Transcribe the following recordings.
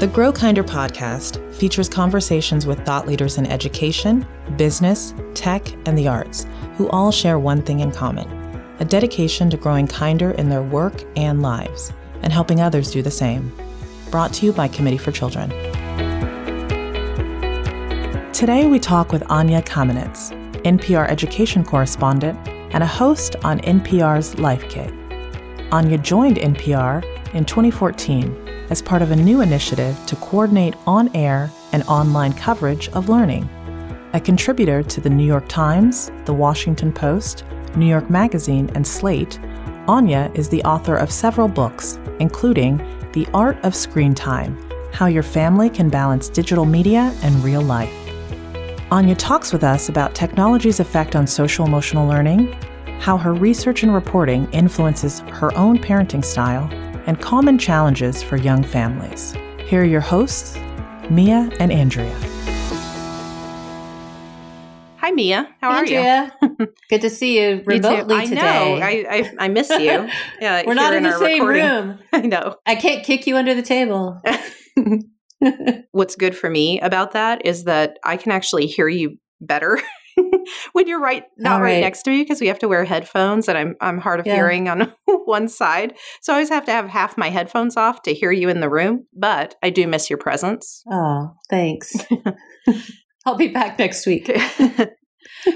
The Grow Kinder podcast features conversations with thought leaders in education, business, tech, and the arts who all share one thing in common a dedication to growing kinder in their work and lives and helping others do the same. Brought to you by Committee for Children. Today we talk with Anya Kamenetz, NPR education correspondent and a host on NPR's Life Kit. Anya joined NPR in 2014 as part of a new initiative to coordinate on air and online coverage of learning. A contributor to the New York Times, the Washington Post, New York Magazine, and Slate, Anya is the author of several books, including The Art of Screen Time How Your Family Can Balance Digital Media and Real Life. Anya talks with us about technology's effect on social emotional learning, how her research and reporting influences her own parenting style, and common challenges for young families. Here are your hosts, Mia and Andrea. Hi, Mia. How Andrea, are you? Good to see you remotely I today. know. I, I, I miss you. Yeah, We're not here in the same recording. room. I know. I can't kick you under the table. What's good for me about that is that I can actually hear you better when you're right not right. right. next to me because we have to wear headphones and I'm I'm hard of Yeah. hearing on one side. So I always have to have half my headphones off to hear you in the room, but I do miss your presence. Oh, thanks. I'll be back next week.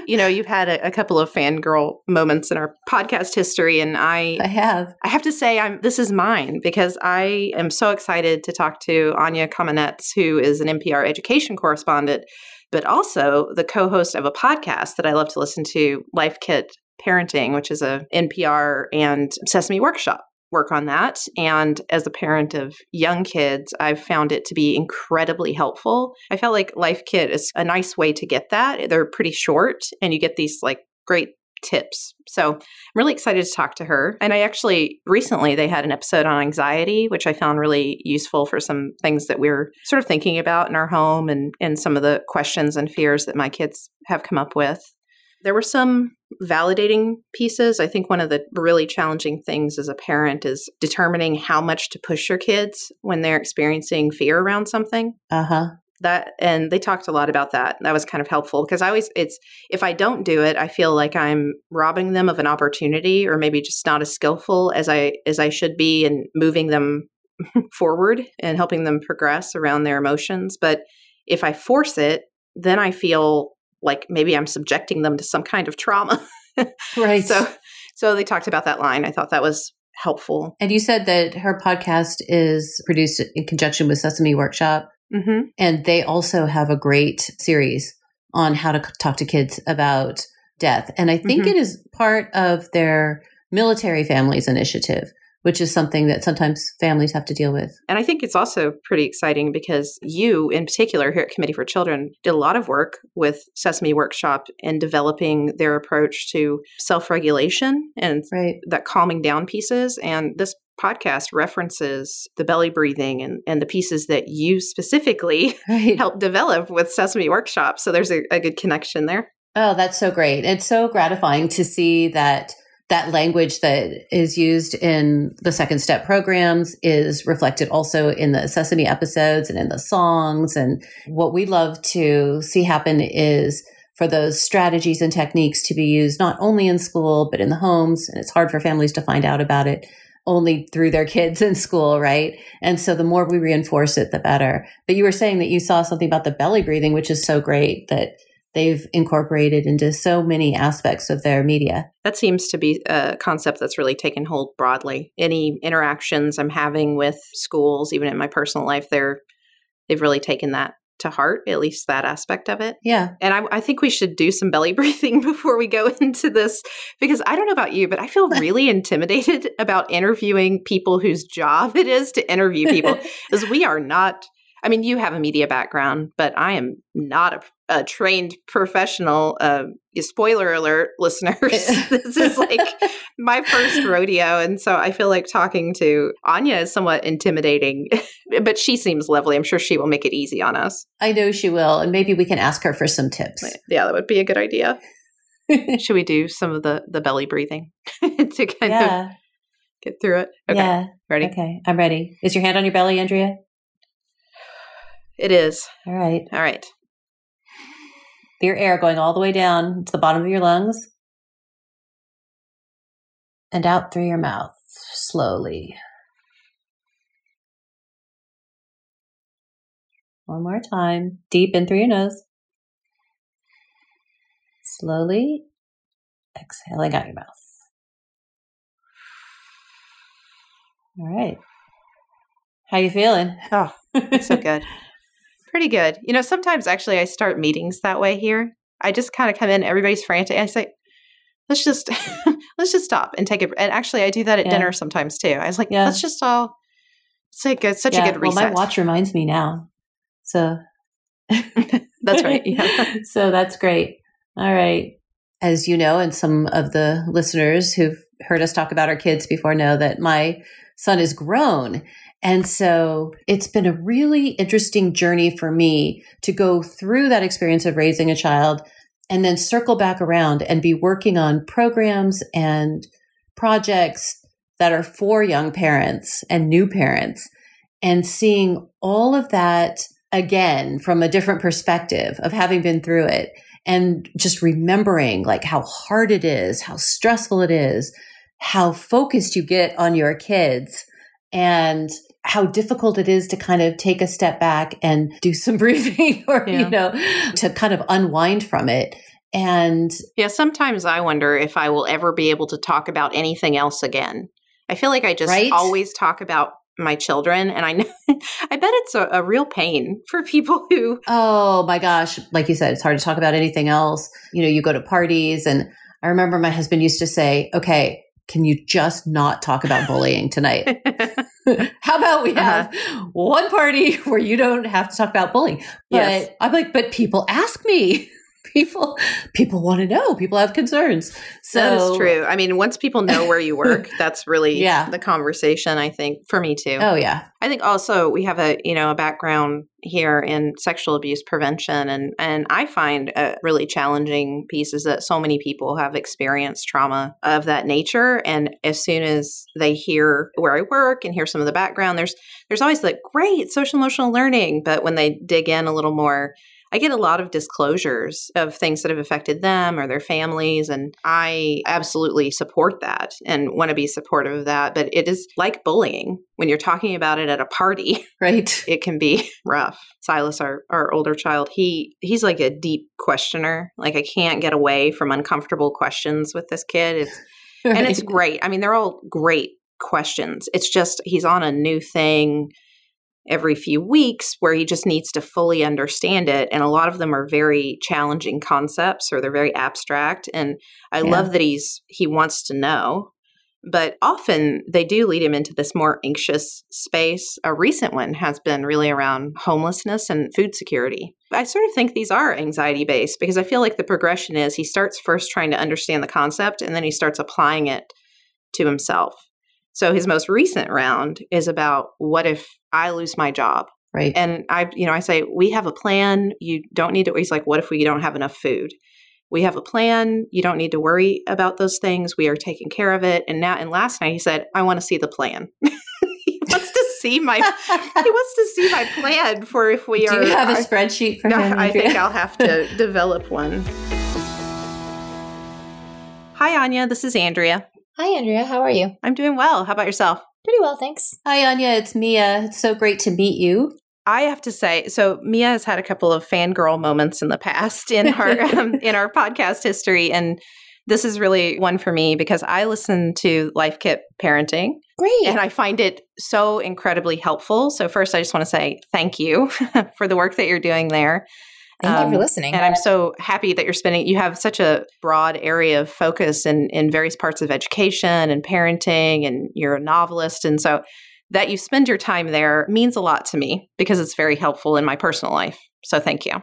you know, you've had a, a couple of fangirl moments in our podcast history and I I have. I have to say, I'm this is mine because I am so excited to talk to Anya Kamenetz, who is an NPR education correspondent, but also the co-host of a podcast that I love to listen to, Life Kit Parenting, which is a NPR and Sesame Workshop work on that. And as a parent of young kids, I've found it to be incredibly helpful. I felt like Life Kit is a nice way to get that. They're pretty short and you get these like great tips. So I'm really excited to talk to her. And I actually recently they had an episode on anxiety, which I found really useful for some things that we're sort of thinking about in our home and, and some of the questions and fears that my kids have come up with. There were some validating pieces. I think one of the really challenging things as a parent is determining how much to push your kids when they're experiencing fear around something Uh huh. That and they talked a lot about that that was kind of helpful because i always it's if i don't do it i feel like i'm robbing them of an opportunity or maybe just not as skillful as i as i should be in moving them forward and helping them progress around their emotions. But if i force it then i feel like maybe i'm subjecting them to some kind of trauma. Right. so so they talked about that line. I thought that was helpful. And you said that her podcast is produced in conjunction with Sesame Workshop, hmm and they also have a great series on how to talk to kids about death. And I think Mhm. it is part of their military families initiative, which is something that sometimes families have to deal with. And I think it's also pretty exciting because you, in particular, here at Committee for Children, did a lot of work with Sesame Workshop in developing their approach to self regulation and Right. that calming down pieces. And this podcast references the belly breathing and, and the pieces that you specifically Right. helped develop with Sesame Workshop. So there's a, a good connection there. Oh, that's so great. It's so gratifying to see that that language that is used in the second step programs is reflected also in the Sesame episodes and in the songs. And what we love to see happen is for those strategies and techniques to be used not only in school, but in the homes. And it's hard for families to find out about it only through their kids in school, right? And so the more we reinforce it, the better. But you were saying that you saw something about the belly breathing, which is so great that they've incorporated into so many aspects of their media. That seems to be a concept that's really taken hold broadly. Any interactions I'm having with schools, even in my personal life, they're they've really taken that to heart, at least that aspect of it. Yeah. And I, I think we should do some belly breathing before we go into this because I don't know about you, but I feel really intimidated about interviewing people whose job it is to interview people because we are not. I mean, you have a media background, but I am not a, a trained professional. Uh, spoiler alert, listeners. this is like my first rodeo. And so I feel like talking to Anya is somewhat intimidating, but she seems lovely. I'm sure she will make it easy on us. I know she will. And maybe we can ask her for some tips. Yeah, that would be a good idea. Should we do some of the, the belly breathing to kind of get through it? Okay. Yeah. Ready? Okay. I'm ready. Is your hand on your belly, Andrea? It is. All right. All right. Your air going all the way down to the bottom of your lungs and out through your mouth slowly. One more time. Deep in through your nose. Slowly exhaling out your mouth. All right. How you feeling? Oh, so good. Pretty good. You know, sometimes actually I start meetings that way here. I just kind of come in, everybody's frantic, and I say, let's just let's just stop and take it. And actually, I do that at Yeah. dinner sometimes too. I was like, Yeah. let's just all. It's like it's such Yeah, a good reset. Well, my watch reminds me now. So That's right. Yeah. so that's great. All right. As you know, and some of the listeners who've heard us talk about our kids before know that my son is grown. And so it's been a really interesting journey for me to go through that experience of raising a child and then circle back around and be working on programs and projects that are for young parents and new parents and seeing all of that again from a different perspective of having been through it and just remembering like how hard it is, how stressful it is, how focused you get on your kids. And how difficult it is to kind of take a step back and do some breathing or Yeah. you know to kind of unwind from it and Yeah, sometimes I wonder if I will ever be able to talk about anything else again. I feel like I just Right? always talk about my children, and I know I bet it's a, a real pain for people who. Oh my gosh. Like you said, it's hard to talk about anything else. You know, you go to parties and I remember my husband used to say, okay, can you just not talk about bullying tonight? How about we uh-huh. have one party where you don't have to talk about bullying? But Yes. I'm like, but people ask me. People people want to know. People have concerns. So that is true. I mean, once people know where you work, that's really Yeah. the conversation. I think for me too. Oh yeah. I think also we have a you know a background here in sexual abuse prevention, and and I find a really challenging piece is that so many people have experienced trauma of that nature, and as soon as they hear where I work and hear some of the background, there's there's always like great social emotional learning, but when they dig in a little more. I get a lot of disclosures of things that have affected them or their families, and I absolutely support that and want to be supportive of that. But it is like bullying when you're talking about it at a party. Right. It can be rough. Silas, our, our older child, he he's like a deep questioner. Like I can't get away from uncomfortable questions with this kid. It's and it's great. I mean, they're all great questions. It's just he's on a new thing every few weeks where he just needs to fully understand it. And a lot of them are very challenging concepts or they're very abstract. And I Yeah. love that he's he wants to know. But often they do lead him into this more anxious space. A recent one has been really around homelessness and food security. I sort of think these are anxiety based because I feel like the progression is he starts first trying to understand the concept and then he starts applying it to himself. So his most recent round is about what if I lose my job? right. And I, you know, I say, we have a plan. You don't need to, he's like, what if we don't have enough food? We have a plan. You don't need to worry about those things. We are taking care of it. And now, and last night he said, I want to see the plan. he wants to see my, he wants to see my plan for if we Do are. Do you have a spreadsheet for no, him? I think I'll have to develop one. Hi, Anya. This is Andrea. Hi, Andrea. How are you? I'm doing well. How about yourself? Pretty well, thanks. Hi Anya, it's Mia. It's so great to meet you. I have to say, so Mia has had a couple of fangirl moments in the past in our um, in our podcast history, and this is really one for me because I listen to Life Kit Parenting, Great. and I find it so incredibly helpful. So first, I just want to say thank you for the work that you're doing there. Thank you Um, for listening. And I'm so happy that you're spending, you have such a broad area of focus in, in various parts of education and parenting, and you're a novelist. And so that you spend your time there means a lot to me because it's very helpful in my personal life. So thank you.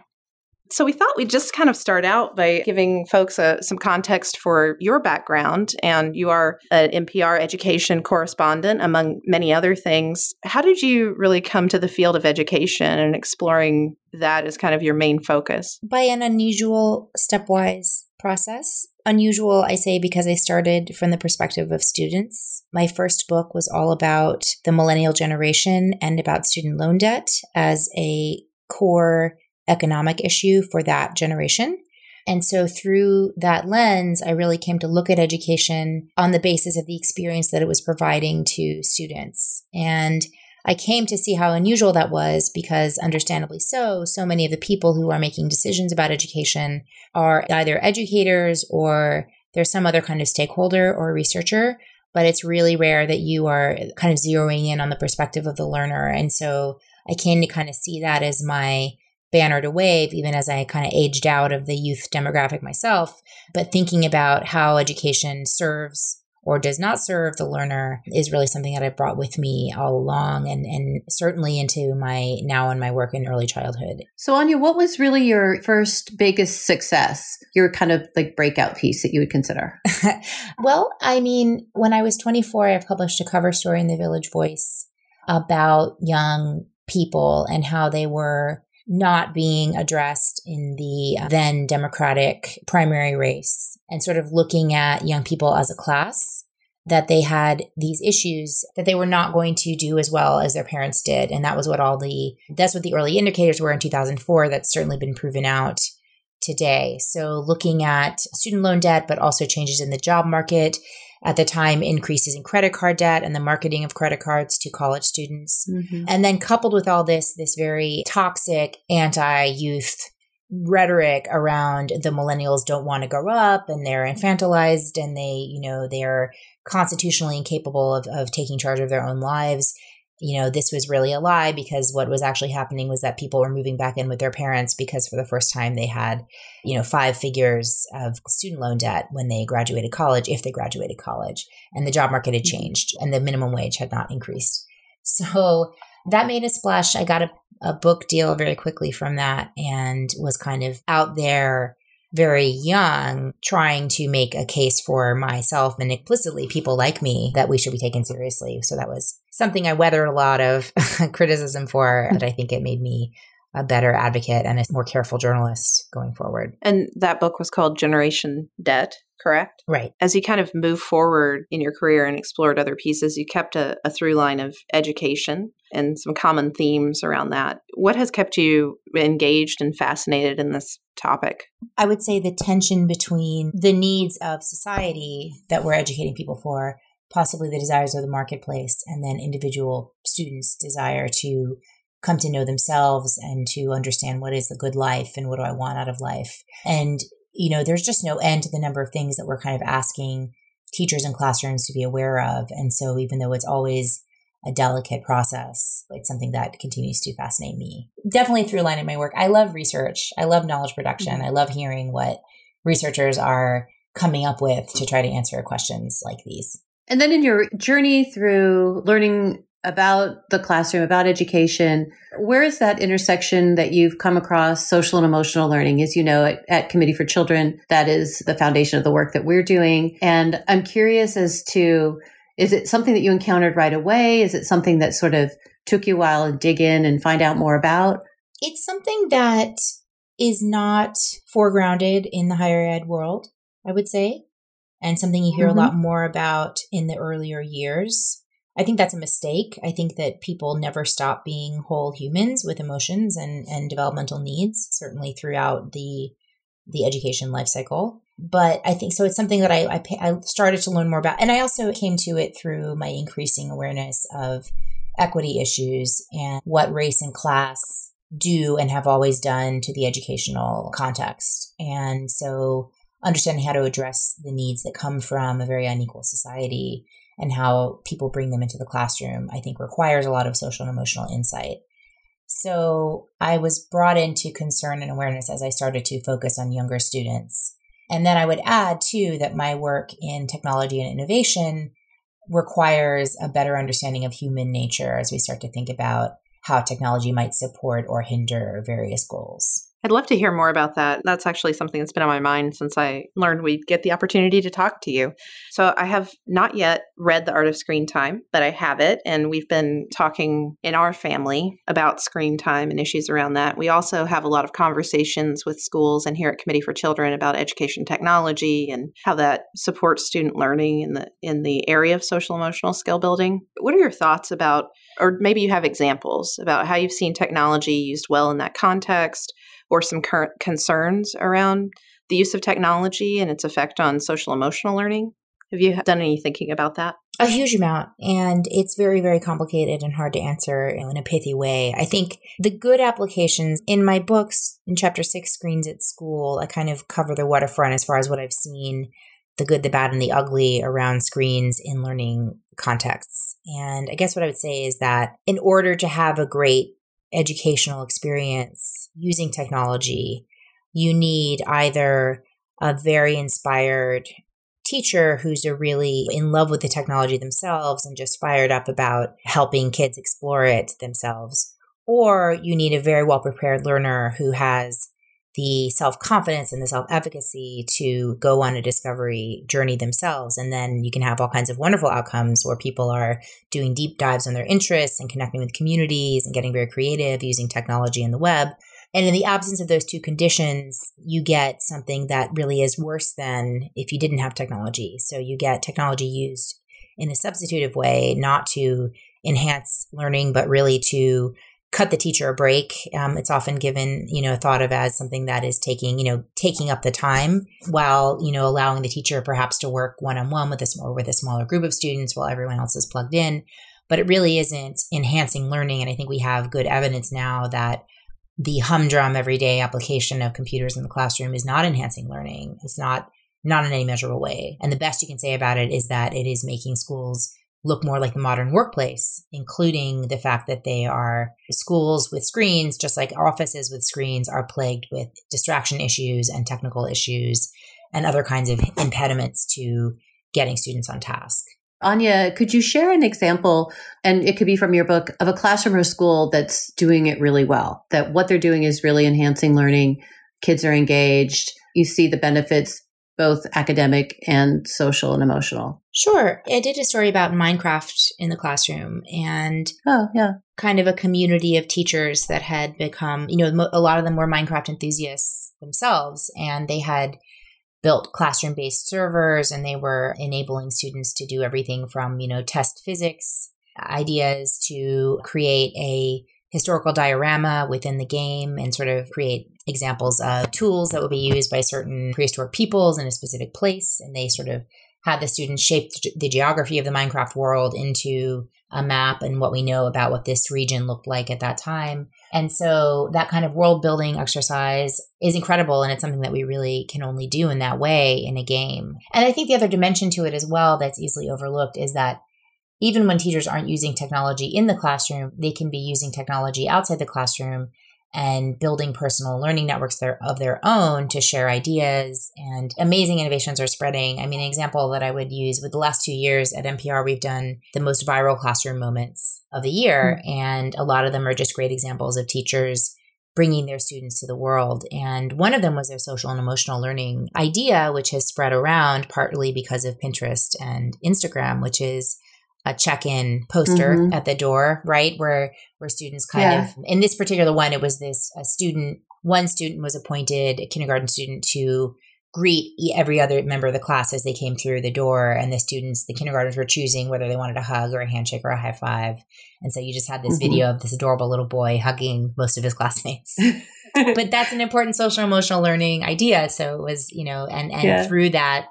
So we thought we'd just kind of start out by giving folks uh some context for your background. And you are an NPR education correspondent, among many other things. How did you really come to the field of education and exploring that as kind of your main focus? By an unusual stepwise process. Unusual, I say, because I started from the perspective of students. My first book was all about the millennial generation and about student loan debt as a core economic issue for that generation. And so through that lens, I really came to look at education on the basis of the experience that it was providing to students. And I came to see how unusual that was because, understandably so, so many of the people who are making decisions about education are either educators or there's some other kind of stakeholder or researcher. But it's really rare that you are kind of zeroing in on the perspective of the learner. And so I came to kind of see that as my banner to wave, even as I kind of aged out of the youth demographic myself. But thinking about how education serves or does not serve the learner is really something that I brought with me all along and, and certainly into my now in my work in early childhood. So Anya, what was really your first biggest success? Your kind of like breakout piece that you would consider? well, I mean, when I was 24, I published a cover story in the Village Voice about young people and how they were not being addressed in the uh, then Democratic primary race and sort of looking at young people as a class that they had these issues that they were not going to do as well as their parents did. And that was what all the that's what the early indicators were in 2004 that's certainly been proven out today. So looking at student loan debt but also changes in the job market at the time increases in credit card debt and the marketing of credit cards to college students. Mm-hmm. And then coupled with all this, this very toxic anti youth rhetoric around the millennials don't want to grow up and they're infantilized and they, you know, they're constitutionally incapable of, of taking charge of their own lives you know, this was really a lie because what was actually happening was that people were moving back in with their parents because for the first time they had, you know, five figures of student loan debt when they graduated college, if they graduated college. And the job market had mm-hmm. changed and the minimum wage had not increased. So that made a splash. I got a, a book deal very quickly from that and was kind of out there very young trying to make a case for myself and implicitly people like me that we should be taken seriously. So that was something I weathered a lot of criticism for, but I think it made me a better advocate and a more careful journalist going forward. And that book was called Generation Debt, correct? Right. As you kind of move forward in your career and explored other pieces, you kept a, a through line of education and some common themes around that. What has kept you engaged and fascinated in this topic? I would say the tension between the needs of society that we're educating people for possibly the desires of the marketplace, and then individual students' desire to come to know themselves and to understand what is the good life and what do I want out of life. And, you know, there's just no end to the number of things that we're kind of asking teachers and classrooms to be aware of. And so even though it's always a delicate process, it's something that continues to fascinate me. Definitely through line in my work. I love research. I love knowledge production. Mm-hmm. I love hearing what researchers are coming up with to try to answer questions like these. And then in your journey through learning about the classroom, about education, where is that intersection that you've come across social and emotional learning? As you know, at, at, Committee for Children, that is the foundation of the work that we're doing. And I'm curious as to is it something that you encountered right away? Is it something that sort of took you a while to dig in and find out more about? It's something that is not foregrounded in the higher ed world, I would say and something you hear mm-hmm. a lot more about in the earlier years. I think that's a mistake. I think that people never stop being whole humans with emotions and, and developmental needs, certainly throughout the the education life cycle. But I think so. It's something that I, I, I started to learn more about, and I also came to it through my increasing awareness of equity issues and what race and class do and have always done to the educational context. And so understanding how to address the needs that come from a very unequal society and how people bring them into the classroom, I think requires a lot of social and emotional insight. So I was brought into concern and awareness as I started to focus on younger students. And then I would add too that my work in technology and innovation requires a better understanding of human nature as we start to think about how technology might support or hinder various goals. I'd love to hear more about that. That's actually something that's been on my mind since I learned we'd get the opportunity to talk to you. So I have not yet read The Art of Screen Time, but I have it. And we've been talking in our family about screen time and issues around that. We also have a lot of conversations with schools and here at Committee for Children about education technology and how that supports student learning in the in the area of social emotional skill building. What are your thoughts about or maybe you have examples about how you've seen technology used well in that context or some current concerns around the use of technology and its effect on social emotional learning. Have you done any thinking about that? A huge amount. And it's very, very complicated and hard to answer in a pithy way. I think the good applications in my books, in chapter six, Screens at School, I kind of cover the waterfront as far as what I've seen the good, the bad, and the ugly around screens in learning contexts. And I guess what I would say is that in order to have a great educational experience using technology, you need either a very inspired teacher who's a really in love with the technology themselves and just fired up about helping kids explore it themselves. Or you need a very well prepared learner who has the self confidence and the self efficacy to go on a discovery journey themselves. And then you can have all kinds of wonderful outcomes where people are doing deep dives on their interests and connecting with communities and getting very creative using technology and the web. And in the absence of those two conditions, you get something that really is worse than if you didn't have technology. So you get technology used in a substitutive way, not to enhance learning, but really to cut the teacher a break. Um, it's often given, you know, thought of as something that is taking, you know, taking up the time while, you know, allowing the teacher perhaps to work one on one with a or with a smaller group of students while everyone else is plugged in. But it really isn't enhancing learning. And I think we have good evidence now that the humdrum everyday application of computers in the classroom is not enhancing learning. It's not not in any measurable way. And the best you can say about it is that it is making schools look more like the modern workplace, including the fact that they are schools with screens, just like offices with screens, are plagued with distraction issues and technical issues and other kinds of impediments to getting students on task. Anya, could you share an example, and it could be from your book, of a classroom or school that's doing it really well, that what they're doing is really enhancing learning, kids are engaged, you see the benefits, both academic and social and emotional? Sure. I did a story about Minecraft in the classroom and oh, yeah. kind of a community of teachers that had become, you know, a lot of them were Minecraft enthusiasts themselves and they had built classroom based servers and they were enabling students to do everything from, you know, test physics ideas to create a historical diorama within the game and sort of create examples of tools that would be used by certain prehistoric peoples in a specific place. And they sort of had the students shape the geography of the Minecraft world into a map and what we know about what this region looked like at that time. And so that kind of world building exercise is incredible. And it's something that we really can only do in that way in a game. And I think the other dimension to it as well that's easily overlooked is that even when teachers aren't using technology in the classroom, they can be using technology outside the classroom and building personal learning networks there of their own to share ideas and amazing innovations are spreading. I mean, an example that I would use with the last two years at NPR, we've done the most viral classroom moments of the year. Mm-hmm. And a lot of them are just great examples of teachers bringing their students to the world. And one of them was their social and emotional learning idea, which has spread around partly because of Pinterest and Instagram, which is a check-in poster mm-hmm. at the door, right? Where where students kind yeah. of in this particular one, it was this a student. One student was appointed, a kindergarten student, to greet every other member of the class as they came through the door. And the students, the kindergartners, were choosing whether they wanted a hug or a handshake or a high five. And so you just had this mm-hmm. video of this adorable little boy hugging most of his classmates. but that's an important social emotional learning idea. So it was, you know, and and yeah. through that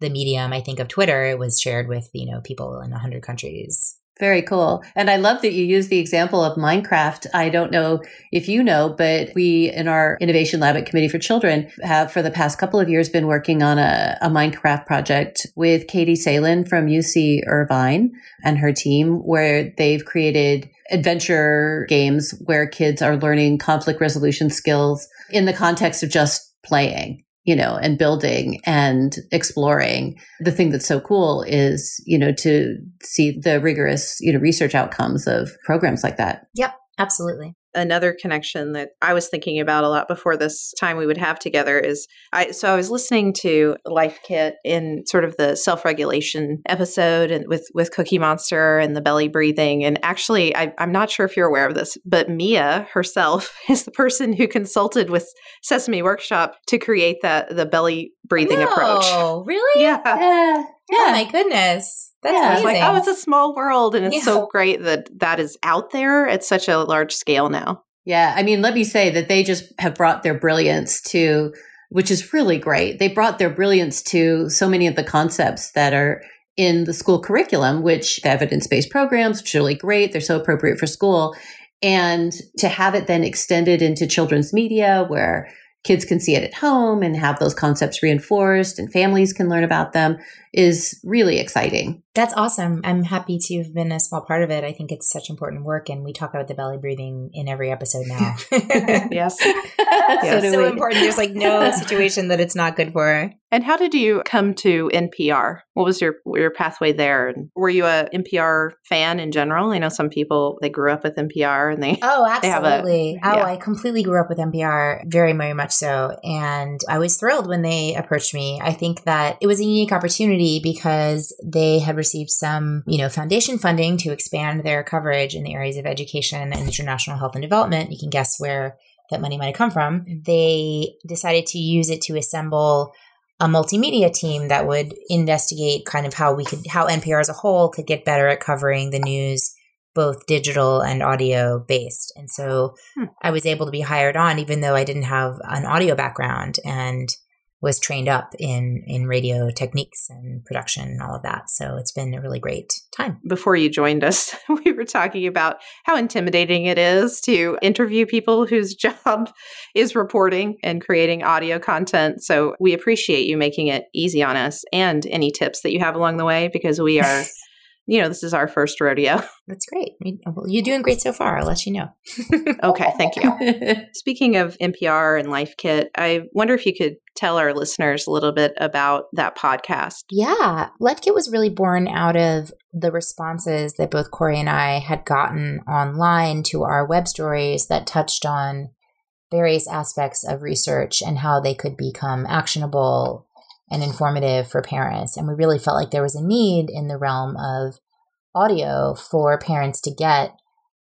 the medium, I think, of Twitter, it was shared with, you know, people in 100 countries. Very cool. And I love that you use the example of Minecraft. I don't know if you know, but we in our innovation lab at Committee for Children have for the past couple of years been working on a, a Minecraft project with Katie Salen from UC Irvine and her team, where they've created adventure games where kids are learning conflict resolution skills in the context of just playing you know, and building and exploring. The thing that's so cool is, you know, to see the rigorous, you know, research outcomes of programs like that. Yep, absolutely another connection that I was thinking about a lot before this time we would have together is I so I was listening to Life Kit in sort of the self-regulation episode and with with Cookie Monster and the belly breathing and actually I, I'm not sure if you're aware of this but Mia herself is the person who consulted with Sesame Workshop to create that the belly breathing no, approach. Oh, really? Yeah. Yeah. Oh my goodness. That's yeah, amazing. Like, oh, it's a small world. And it's yeah. so great that that is out there at such a large scale now. Yeah. I mean, let me say that they just have brought their brilliance to, which is really great. They brought their brilliance to so many of the concepts that are in the school curriculum, which the evidence based programs, which are really great. They're so appropriate for school. And to have it then extended into children's media where kids can see it at home and have those concepts reinforced and families can learn about them is really exciting. That's awesome. I'm happy to have been a small part of it. I think it's such important work and we talk about the belly breathing in every episode now. yes. yes. So, so important. There's like no situation that it's not good for. And how did you come to NPR? What was your your pathway there? Were you a NPR fan in general? I know some people they grew up with NPR and they oh absolutely they a, oh I completely grew up with NPR very very much so and I was thrilled when they approached me. I think that it was a unique opportunity because they had received some you know foundation funding to expand their coverage in the areas of education and international health and development. You can guess where that money might have come from. They decided to use it to assemble a multimedia team that would investigate kind of how we could how NPR as a whole could get better at covering the news both digital and audio based. And so hmm. I was able to be hired on even though I didn't have an audio background and was trained up in in radio techniques and production and all of that. So it's been a really great time. Before you joined us, we were talking about how intimidating it is to interview people whose job is reporting and creating audio content. So we appreciate you making it easy on us and any tips that you have along the way because we are you know, this is our first rodeo. That's great. Oh, you're doing great so far. I'll let you know. okay, thank you. Speaking of NPR and Life Kit, I wonder if you could tell our listeners a little bit about that podcast. Yeah, Life Kit was really born out of the responses that both Cory and I had gotten online to our web stories that touched on various aspects of research and how they could become actionable and informative for parents. And we really felt like there was a need in the realm of audio for parents to get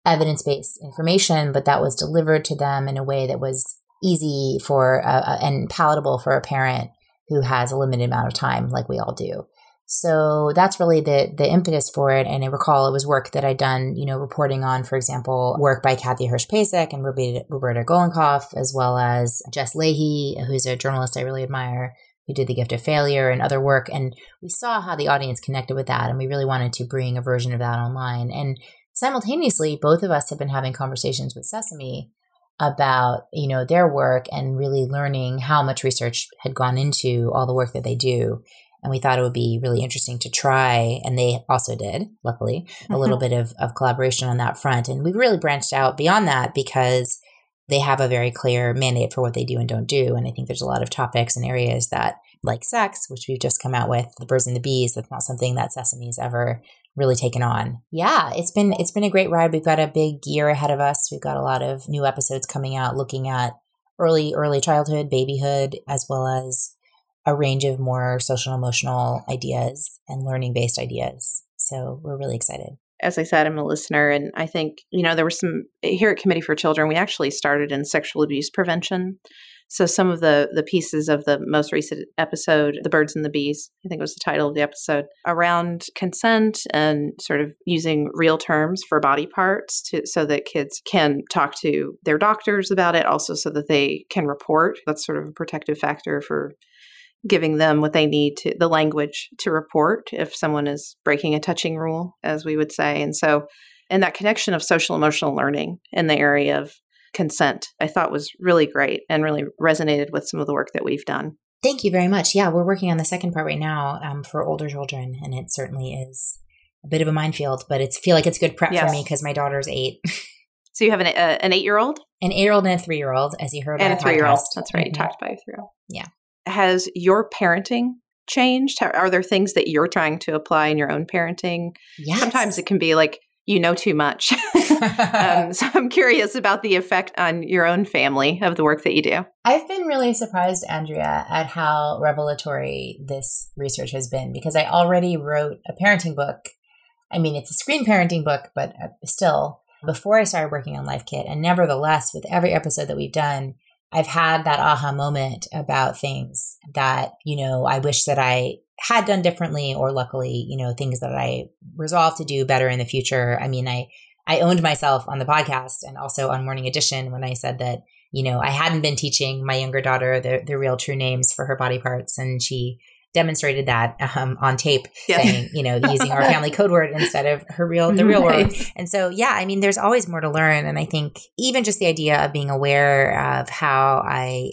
evidence based information, but that was delivered to them in a way that was easy for uh, and palatable for a parent who has a limited amount of time, like we all do. So that's really the the impetus for it. And I recall it was work that I'd done, you know, reporting on, for example, work by Kathy Hirsh Pasek and Roberta, Roberta Golinkoff, as well as Jess Lahey, who's a journalist I really admire, who did The Gift of Failure and other work. And we saw how the audience connected with that. And we really wanted to bring a version of that online. And simultaneously, both of us have been having conversations with Sesame about, you know, their work and really learning how much research had gone into all the work that they do. And we thought it would be really interesting to try, and they also did, luckily, a little bit of, of collaboration on that front. And we've really branched out beyond that because they have a very clear mandate for what they do and don't do. And I think there's a lot of topics and areas that, like sex, which we've just come out with, the birds and the bees, that's not something that Sesame's ever really taken on. Yeah, it's been it's been a great ride. We've got a big year ahead of us. We've got a lot of new episodes coming out looking at early early childhood, babyhood, as well as a range of more social emotional ideas and learning based ideas. So we're really excited as I said, I'm a listener. And I think, you know, there were some here at Committee for Children, we actually started in sexual abuse prevention. So some of the the pieces of the most recent episode, The Birds and the Bees, I think it was the title of the episode, around consent and sort of using real terms for body parts to, so that kids can talk to their doctors about it, also so that they can report. That's sort of a protective factor for giving them what they need to the language to report if someone is breaking a touching rule as we would say. And so and that connection of social emotional learning in the area of consent i thought was really great and really resonated with some of the work that we've done. Thank you very much. Yeah we're working on the second part right now um, for older children and it certainly is a bit of a minefield but it's feel like it's good prep yes. for me because my daughter's eight. So you have an, uh, an eight year old an eight year old and a three year old as you heard and a three year old that's right mm-hmm. you talked about a three year old yeah has your parenting changed? Are there things that you're trying to apply in your own parenting? Yes. Sometimes it can be like you know too much. um, so I'm curious about the effect on your own family of the work that you do. I've been really surprised, Andrea, at how revelatory this research has been because I already wrote a parenting book. I mean, it's a screen parenting book, but uh, still, before I started working on Life Kit. And nevertheless, with every episode that we've done, I've had that aha moment about things that, you know, I wish that I had done differently or luckily, you know, things that I resolved to do better in the future. I mean, I, I owned myself on the podcast and also on Morning Edition when I said that, you know, I hadn't been teaching my younger daughter the, the real true names for her body parts. And she demonstrated that um, on tape, yeah. saying, you know, using our family code word instead of her real, the real word. And so, yeah, I mean, there's always more to learn. And I think even just the idea of being aware of how I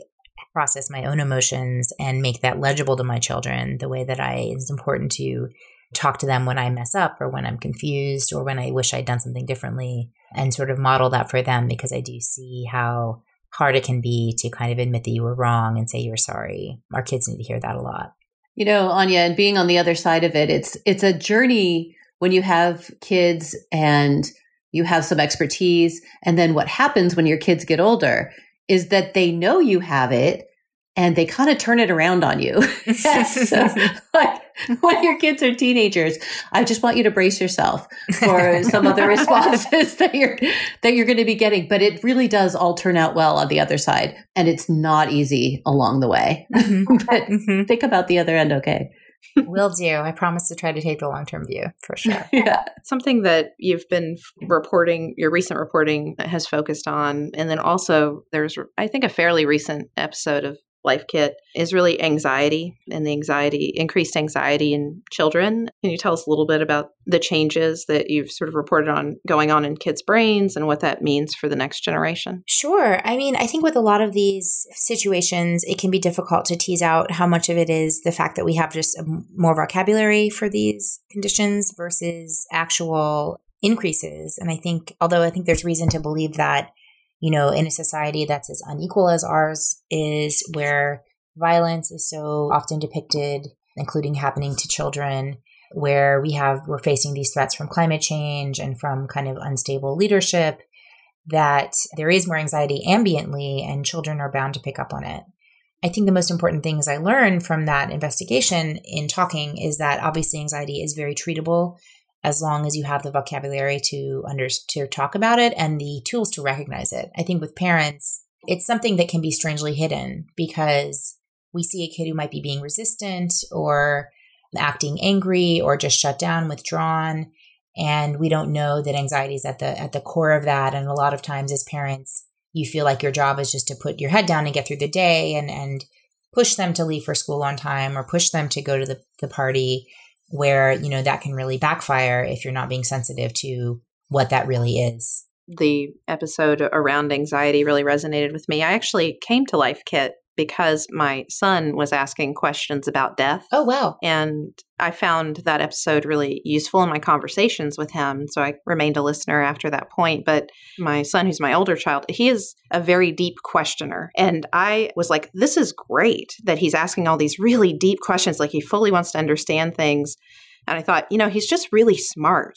process my own emotions and make that legible to my children the way that I is important to talk to them when I mess up or when I'm confused or when I wish I'd done something differently and sort of model that for them because I do see how hard it can be to kind of admit that you were wrong and say you're sorry. Our kids need to hear that a lot. You know, Anya, and being on the other side of it, it's it's a journey when you have kids and you have some expertise and then what happens when your kids get older is that they know you have it and they kind of turn it around on you. so, like when your kids are teenagers, I just want you to brace yourself for some of the responses that you're that you're going to be getting. But it really does all turn out well on the other side, and it's not easy along the way. Mm-hmm. but mm-hmm. think about the other end, okay? Will do. I promise to try to take the long term view for sure. yeah. Something that you've been reporting, your recent reporting has focused on. And then also, there's, I think, a fairly recent episode of Life Kit is really anxiety and the anxiety, increased anxiety in children. Can you tell us a little bit about the changes that you've sort of reported on going on in kids' brains and what that means for the next generation? Sure. I mean, I think with a lot of these situations, it can be difficult to tease out how much of it is the fact that we have just more vocabulary for these conditions versus actual increases. And I think, although I think there's reason to believe that you know, in a society that's as unequal as ours is, where violence is so often depicted, including happening to children, where we have, we're facing these threats from climate change and from kind of unstable leadership, that there is more anxiety ambiently and children are bound to pick up on it. I think the most important things I learned from that investigation in talking is that obviously anxiety is very treatable as long as you have the vocabulary to under to talk about it and the tools to recognize it. I think with parents, it's something that can be strangely hidden because we see a kid who might be being resistant or acting angry or just shut down, withdrawn, and we don't know that anxiety is at the at the core of that. And a lot of times, as parents, you feel like your job is just to put your head down and get through the day and and push them to leave for school on time or push them to go to the, the party where, you know, that can really backfire if you're not being sensitive to what that really is. The episode around anxiety really resonated with me. I actually came to Life Kit because my son was asking questions about death. Oh, wow. And I found that episode really useful in my conversations with him. So I remained a listener after that point. But my son, who's my older child, he is a very deep questioner. And I was like, this is great that he's asking all these really deep questions. Like he fully wants to understand things. And I thought, you know, he's just really smart.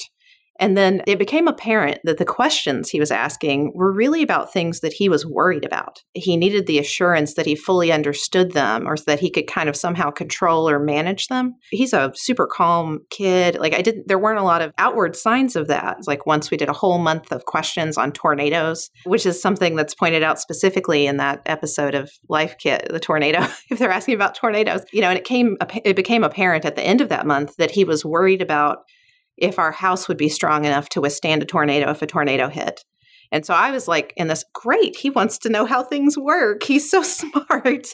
And then it became apparent that the questions he was asking were really about things that he was worried about. He needed the assurance that he fully understood them or that he could kind of somehow control or manage them. He's a super calm kid. Like I didn't there weren't a lot of outward signs of that. Like once we did a whole month of questions on tornadoes, which is something that's pointed out specifically in that episode of Life Kit, the tornado. if they're asking about tornadoes, you know, and it came it became apparent at the end of that month that he was worried about if our house would be strong enough to withstand a tornado if a tornado hit. And so I was like, in this great, he wants to know how things work. He's so smart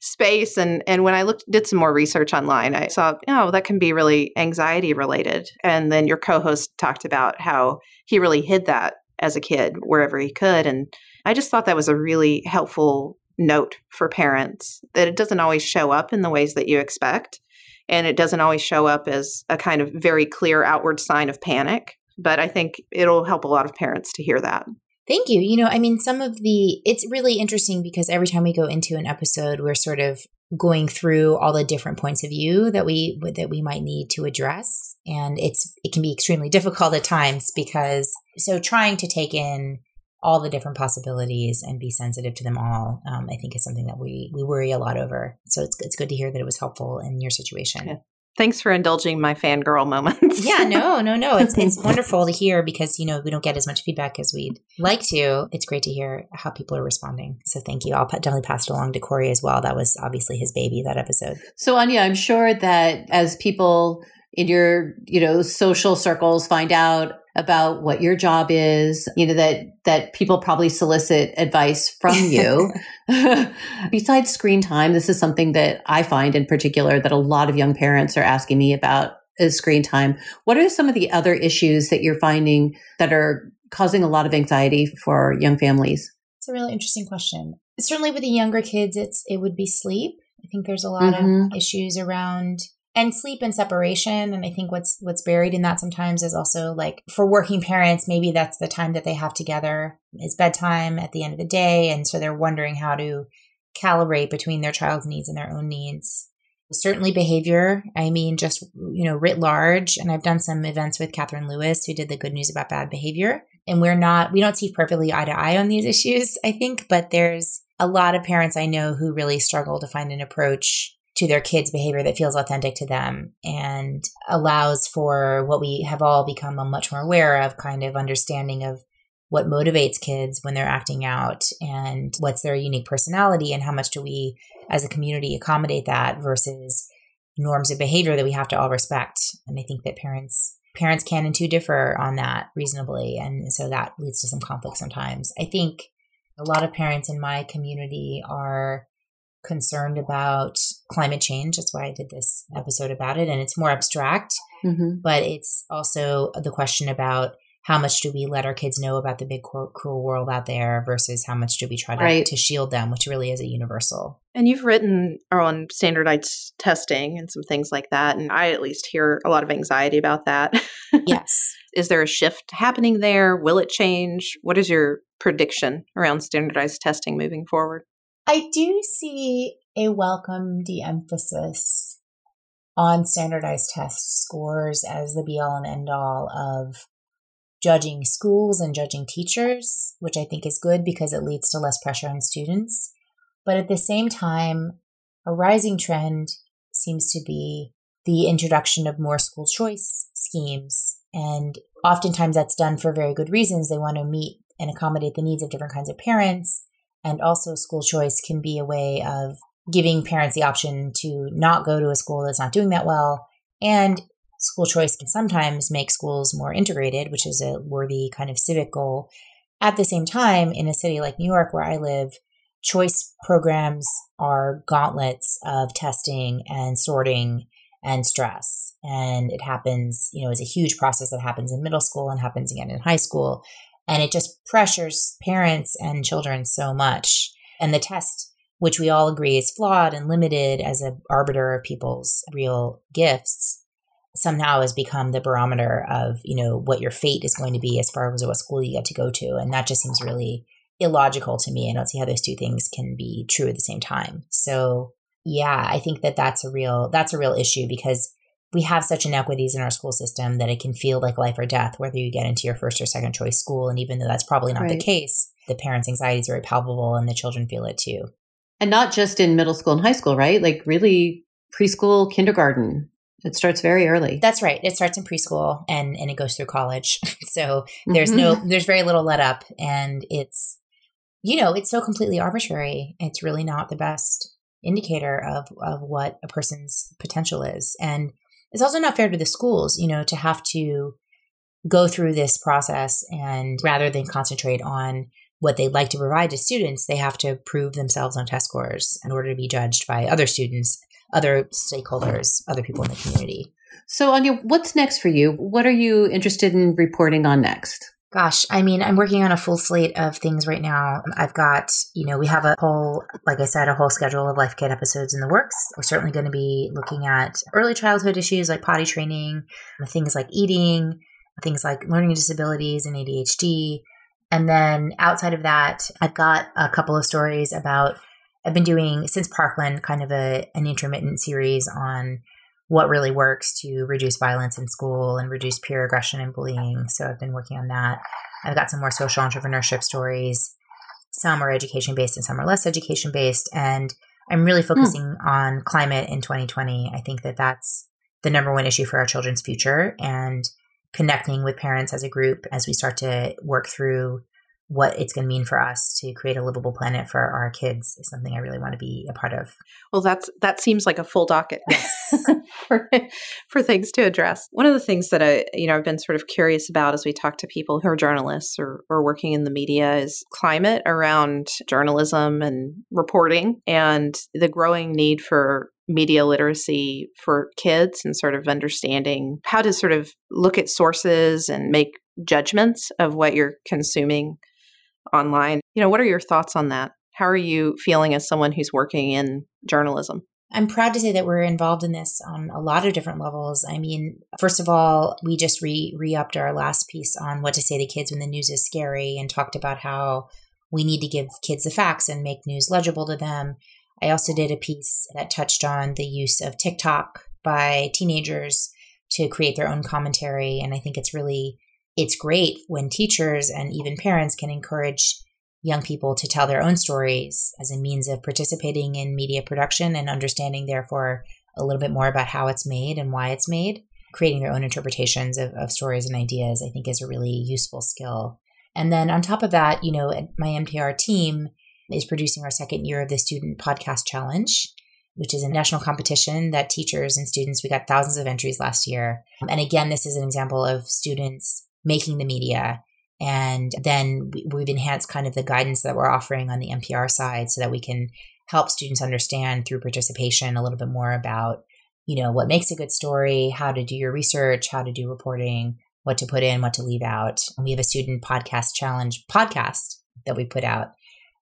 space. And and when I looked did some more research online, I saw, oh, that can be really anxiety related. And then your co-host talked about how he really hid that as a kid wherever he could. And I just thought that was a really helpful note for parents that it doesn't always show up in the ways that you expect and it doesn't always show up as a kind of very clear outward sign of panic. But I think it'll help a lot of parents to hear that. Thank you. You know, I mean, some of the, it's really interesting because every time we go into an episode, we're sort of going through all the different points of view that we that we might need to address and it's it can be extremely difficult at times because so trying to take in all the different possibilities and be sensitive to them all, um, I think is something that we we worry a lot over. So it's it's good to hear that it was helpful in your situation. Yeah. Thanks for indulging my fangirl moments. yeah, no, no, no. It's it's wonderful to hear because you know we don't get as much feedback as we'd like to. It's great to hear how people are responding. So thank you. I'll definitely pass it along to Cory as well. That was obviously his baby that episode. So Anya, I'm sure that as people in your you know social circles find out about what your job is you know that that people probably solicit advice from you. Besides screen time this is something that i find in particular that a lot of young parents are asking me about is screen time. What are some of the other issues that you're finding that are causing a lot of anxiety for young families? It's a really interesting question. Certainly with the younger kids it's it would be sleep. I think there's a lot mm-hmm. of issues around and sleep and separation and i think what's what's buried in that sometimes is also like for working parents maybe that's the time that they have together is bedtime at the end of the day and so they're wondering how to calibrate between their child's needs and their own needs. Certainly behavior i mean just you know writ large and i've done some events with katherine lewis who did the good news about bad behavior and we're not we don't see perfectly eye to eye on these issues i think but there's a lot of parents i know who really struggle to find an approach to their kids' behavior that feels authentic to them and allows for what we have all become a much more aware of kind of understanding of what motivates kids when they're acting out and what's their unique personality and how much do we as a community accommodate that versus norms of behavior that we have to all respect. And i think that parents parents can and do differ on that reasonably. And so that leads to some conflict sometimes. I think a lot of parents in my community are concerned about climate change. That's why I did this episode about it. And it's more abstract, mm-hmm. but it's also the question about how much do we let our kids know about the big cruel world out there versus how much do we try to, right. to shield them, which really is a universal. And you've written on standardized testing and some things like that. And I at least hear a lot of anxiety about that. Yes. is there a shift happening there? Will it change? What is your prediction around standardized testing moving forward? I do see a welcome de emphasis on standardized test scores as the be all and end all of judging schools and judging teachers, which I think is good because it leads to less pressure on students. But at the same time, a rising trend seems to be the introduction of more school choice schemes. And oftentimes that's done for very good reasons. They want to meet and accommodate the needs of different kinds of parents. And also, school choice can be a way of giving parents the option to not go to a school that's not doing that well. And school choice can sometimes make schools more integrated, which is a worthy kind of civic goal. At the same time, in a city like New York, where I live, choice programs are gauntlets of testing and sorting and stress. And it happens, you know, it's a huge process that happens in middle school and happens again in high school. And it just pressures parents and children so much. And the test, which we all agree is flawed and limited as an arbiter of people's real gifts, somehow has become the barometer of, you know, what your fate is going to be as far as what school you get to go to. And that just seems really illogical to me. I don't see how those two things can be true at the same time. So yeah, I think that that's a real, that's a real issue because we have such inequities in our school system that it can feel like life or death whether you get into your first or second choice school. And even though that's probably not right. the case the parents anxiety is very palpable and the children feel it too. And not just in middle school and high school right? Like really preschool kindergarten. It starts very early. That's right. It starts in preschool and and it goes through college. So there's no mm-hmm. there's very little let up. And it's you know it's so completely arbitrary. It's really not the best indicator of of what a person's potential is. And it's also not fair to the schools, you know, to have to go through this process and rather than concentrate on what they'd like to provide to students, they have to prove themselves on test scores in order to be judged by other students, other stakeholders, other people in the community. So, Anya, what's next for you? What are you interested in reporting on next? Gosh, I mean, I'm working on a full slate of things right now. I've got, you know, we have a whole, like I said, a whole schedule of Life Kit episodes in the works. We're certainly going to be looking at early childhood issues like potty training, things like eating, things like learning disabilities and ADHD. And then outside of that, I've got a couple of stories about, I've been doing since Parkland kind of a, an intermittent series on what really works to reduce violence in school and reduce peer aggression and bullying. So I've been working on that. I've got some more social entrepreneurship stories. Some are education based and some are less education based. And I'm really hmm. focusing mm. on climate in 2020. I think that that's the number one issue for our children's future and connecting with parents as a group as we start to work through what it's going to mean for us to create a livable planet for our kids is something I really want to be a part of. Well, that's that seems like a full docket for, for things to address. One of the things that I, you know, I've been sort of curious about as we talk to people who are journalists or, or working in the media is climate around journalism and reporting and the growing need for media literacy for kids and sort of understanding how to sort of look at sources and make judgments of what you're consuming online. You know, what are your thoughts on that? How are you feeling as someone who's working in journalism? I'm proud to say that we're involved in this on a lot of different levels. I mean, first of all, we just re re upped our last piece on what to say to kids when the news is scary and talked about how we need to give kids the facts and make news legible to them. I also did a piece that touched on the use of TikTok by teenagers to create their own commentary. And I think it's really it's great when teachers and even parents can encourage young people to tell their own stories as a means of participating in media production and understanding, therefore, a little bit more about how it's made and why it's made. Creating their own interpretations of, of stories and ideas, I think, is a really useful skill. And then on top of that, you know, my NPR team is producing our second year of the Student Podcast Challenge, which is a national competition that teachers and students, we got thousands of entries last year. And again, this is an example of students making the media. And then we've enhanced kind of the guidance that we're offering on the NPR side so that we can help students understand through participation a little bit more about, you know, what makes a good story, how to do your research, how to do reporting, what to put in, what to leave out. And we have a student podcast challenge podcast that we put out.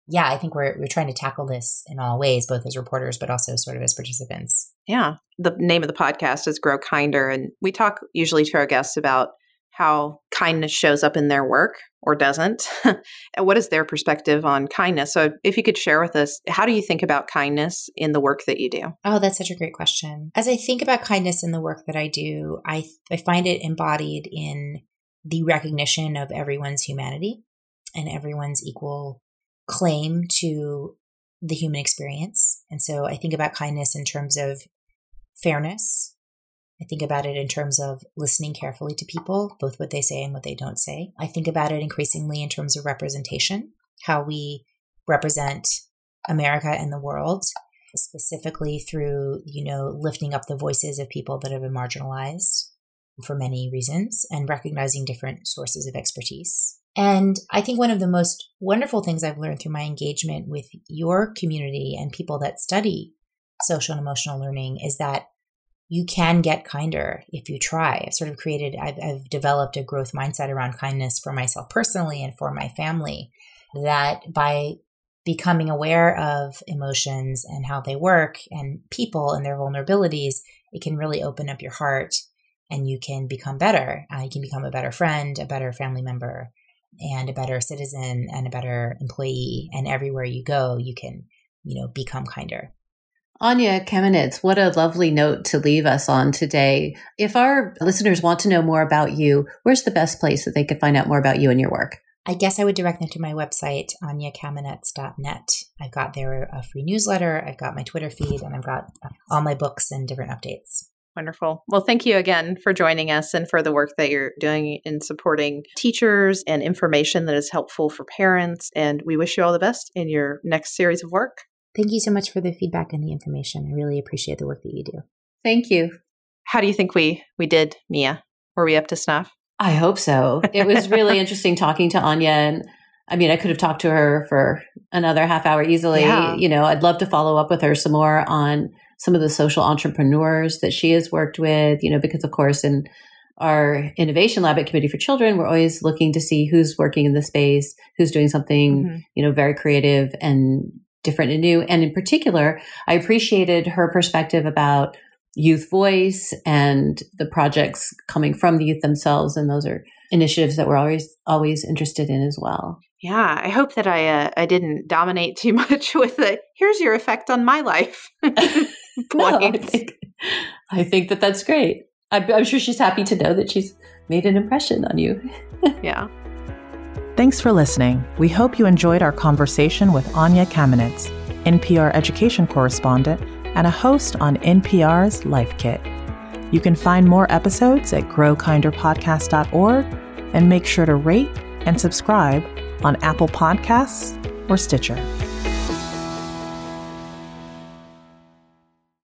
Yeah, I think we're we're trying to tackle this in all ways, both as reporters but also sort of as participants. Yeah. The name of the podcast is Grow Kinder. And we talk usually to our guests about how kindness shows up in their work or doesn't. and what is their perspective on kindness? So, if you could share with us, how do you think about kindness in the work that you do? Oh, that's such a great question. As I think about kindness in the work that I do, I, I find it embodied in the recognition of everyone's humanity and everyone's equal claim to the human experience. And so I think about kindness in terms of fairness I think about it in terms of listening carefully to people, both what they say and what they don't say. I think about it increasingly in terms of representation, how we represent America and the world, specifically through, you know, lifting up the voices of people that have been marginalized for many reasons and recognizing different sources of expertise. And I think one of the most wonderful things I've learned through my engagement with your community and people that study social and emotional learning is that you can get kinder if you try. I've sort of created, I've, I've developed a growth mindset around kindness for myself personally and for my family that by becoming aware of emotions and how they work and people and their vulnerabilities, it can really open up your heart and you can become better. Uh, you can become a better friend, a better family member, and a better citizen and a better employee. And everywhere you go, you can, you know, become kinder. Anya Kamenetz, what a lovely note to leave us on today. If our listeners want to know more about you, where's the best place that they could find out more about you and your work? I guess I would direct them to my website, anyakamenetz.net. I've got there a free newsletter, I've got my Twitter feed, and I've got uh, all my books and different updates. Wonderful. Well, thank you again for joining us and for the work that you're doing in supporting teachers and information that is helpful for parents. And we wish you all the best in your next series of work. Thank you so much for the feedback and the information. I really appreciate the work that you do. Thank you. How do you think we we did, Mia? Were we up to snuff? I hope so. It was really interesting talking to Anya and I mean, I could have talked to her for another half hour easily. Yeah. You know, I'd love to follow up with her some more on some of the social entrepreneurs that she has worked with, you know, because of course in our innovation lab at Committee for Children, we're always looking to see who's working in the space, who's doing something, mm-hmm. you know, very creative and different and new. And in particular, I appreciated her perspective about youth voice and the projects coming from the youth themselves. And those are initiatives that we're always, always interested in as well. Yeah, I hope that I uh, I didn't dominate too much with the here's your effect on my life. no, I, think, I think that that's great. I'm, I'm sure she's happy to know that she's made an impression on you. yeah. Thanks for listening. We hope you enjoyed our conversation with Anya Kamenetz, NPR education correspondent and a host on NPR's Life Kit. You can find more episodes at growkinderpodcast.org and make sure to rate and subscribe on Apple Podcasts or Stitcher.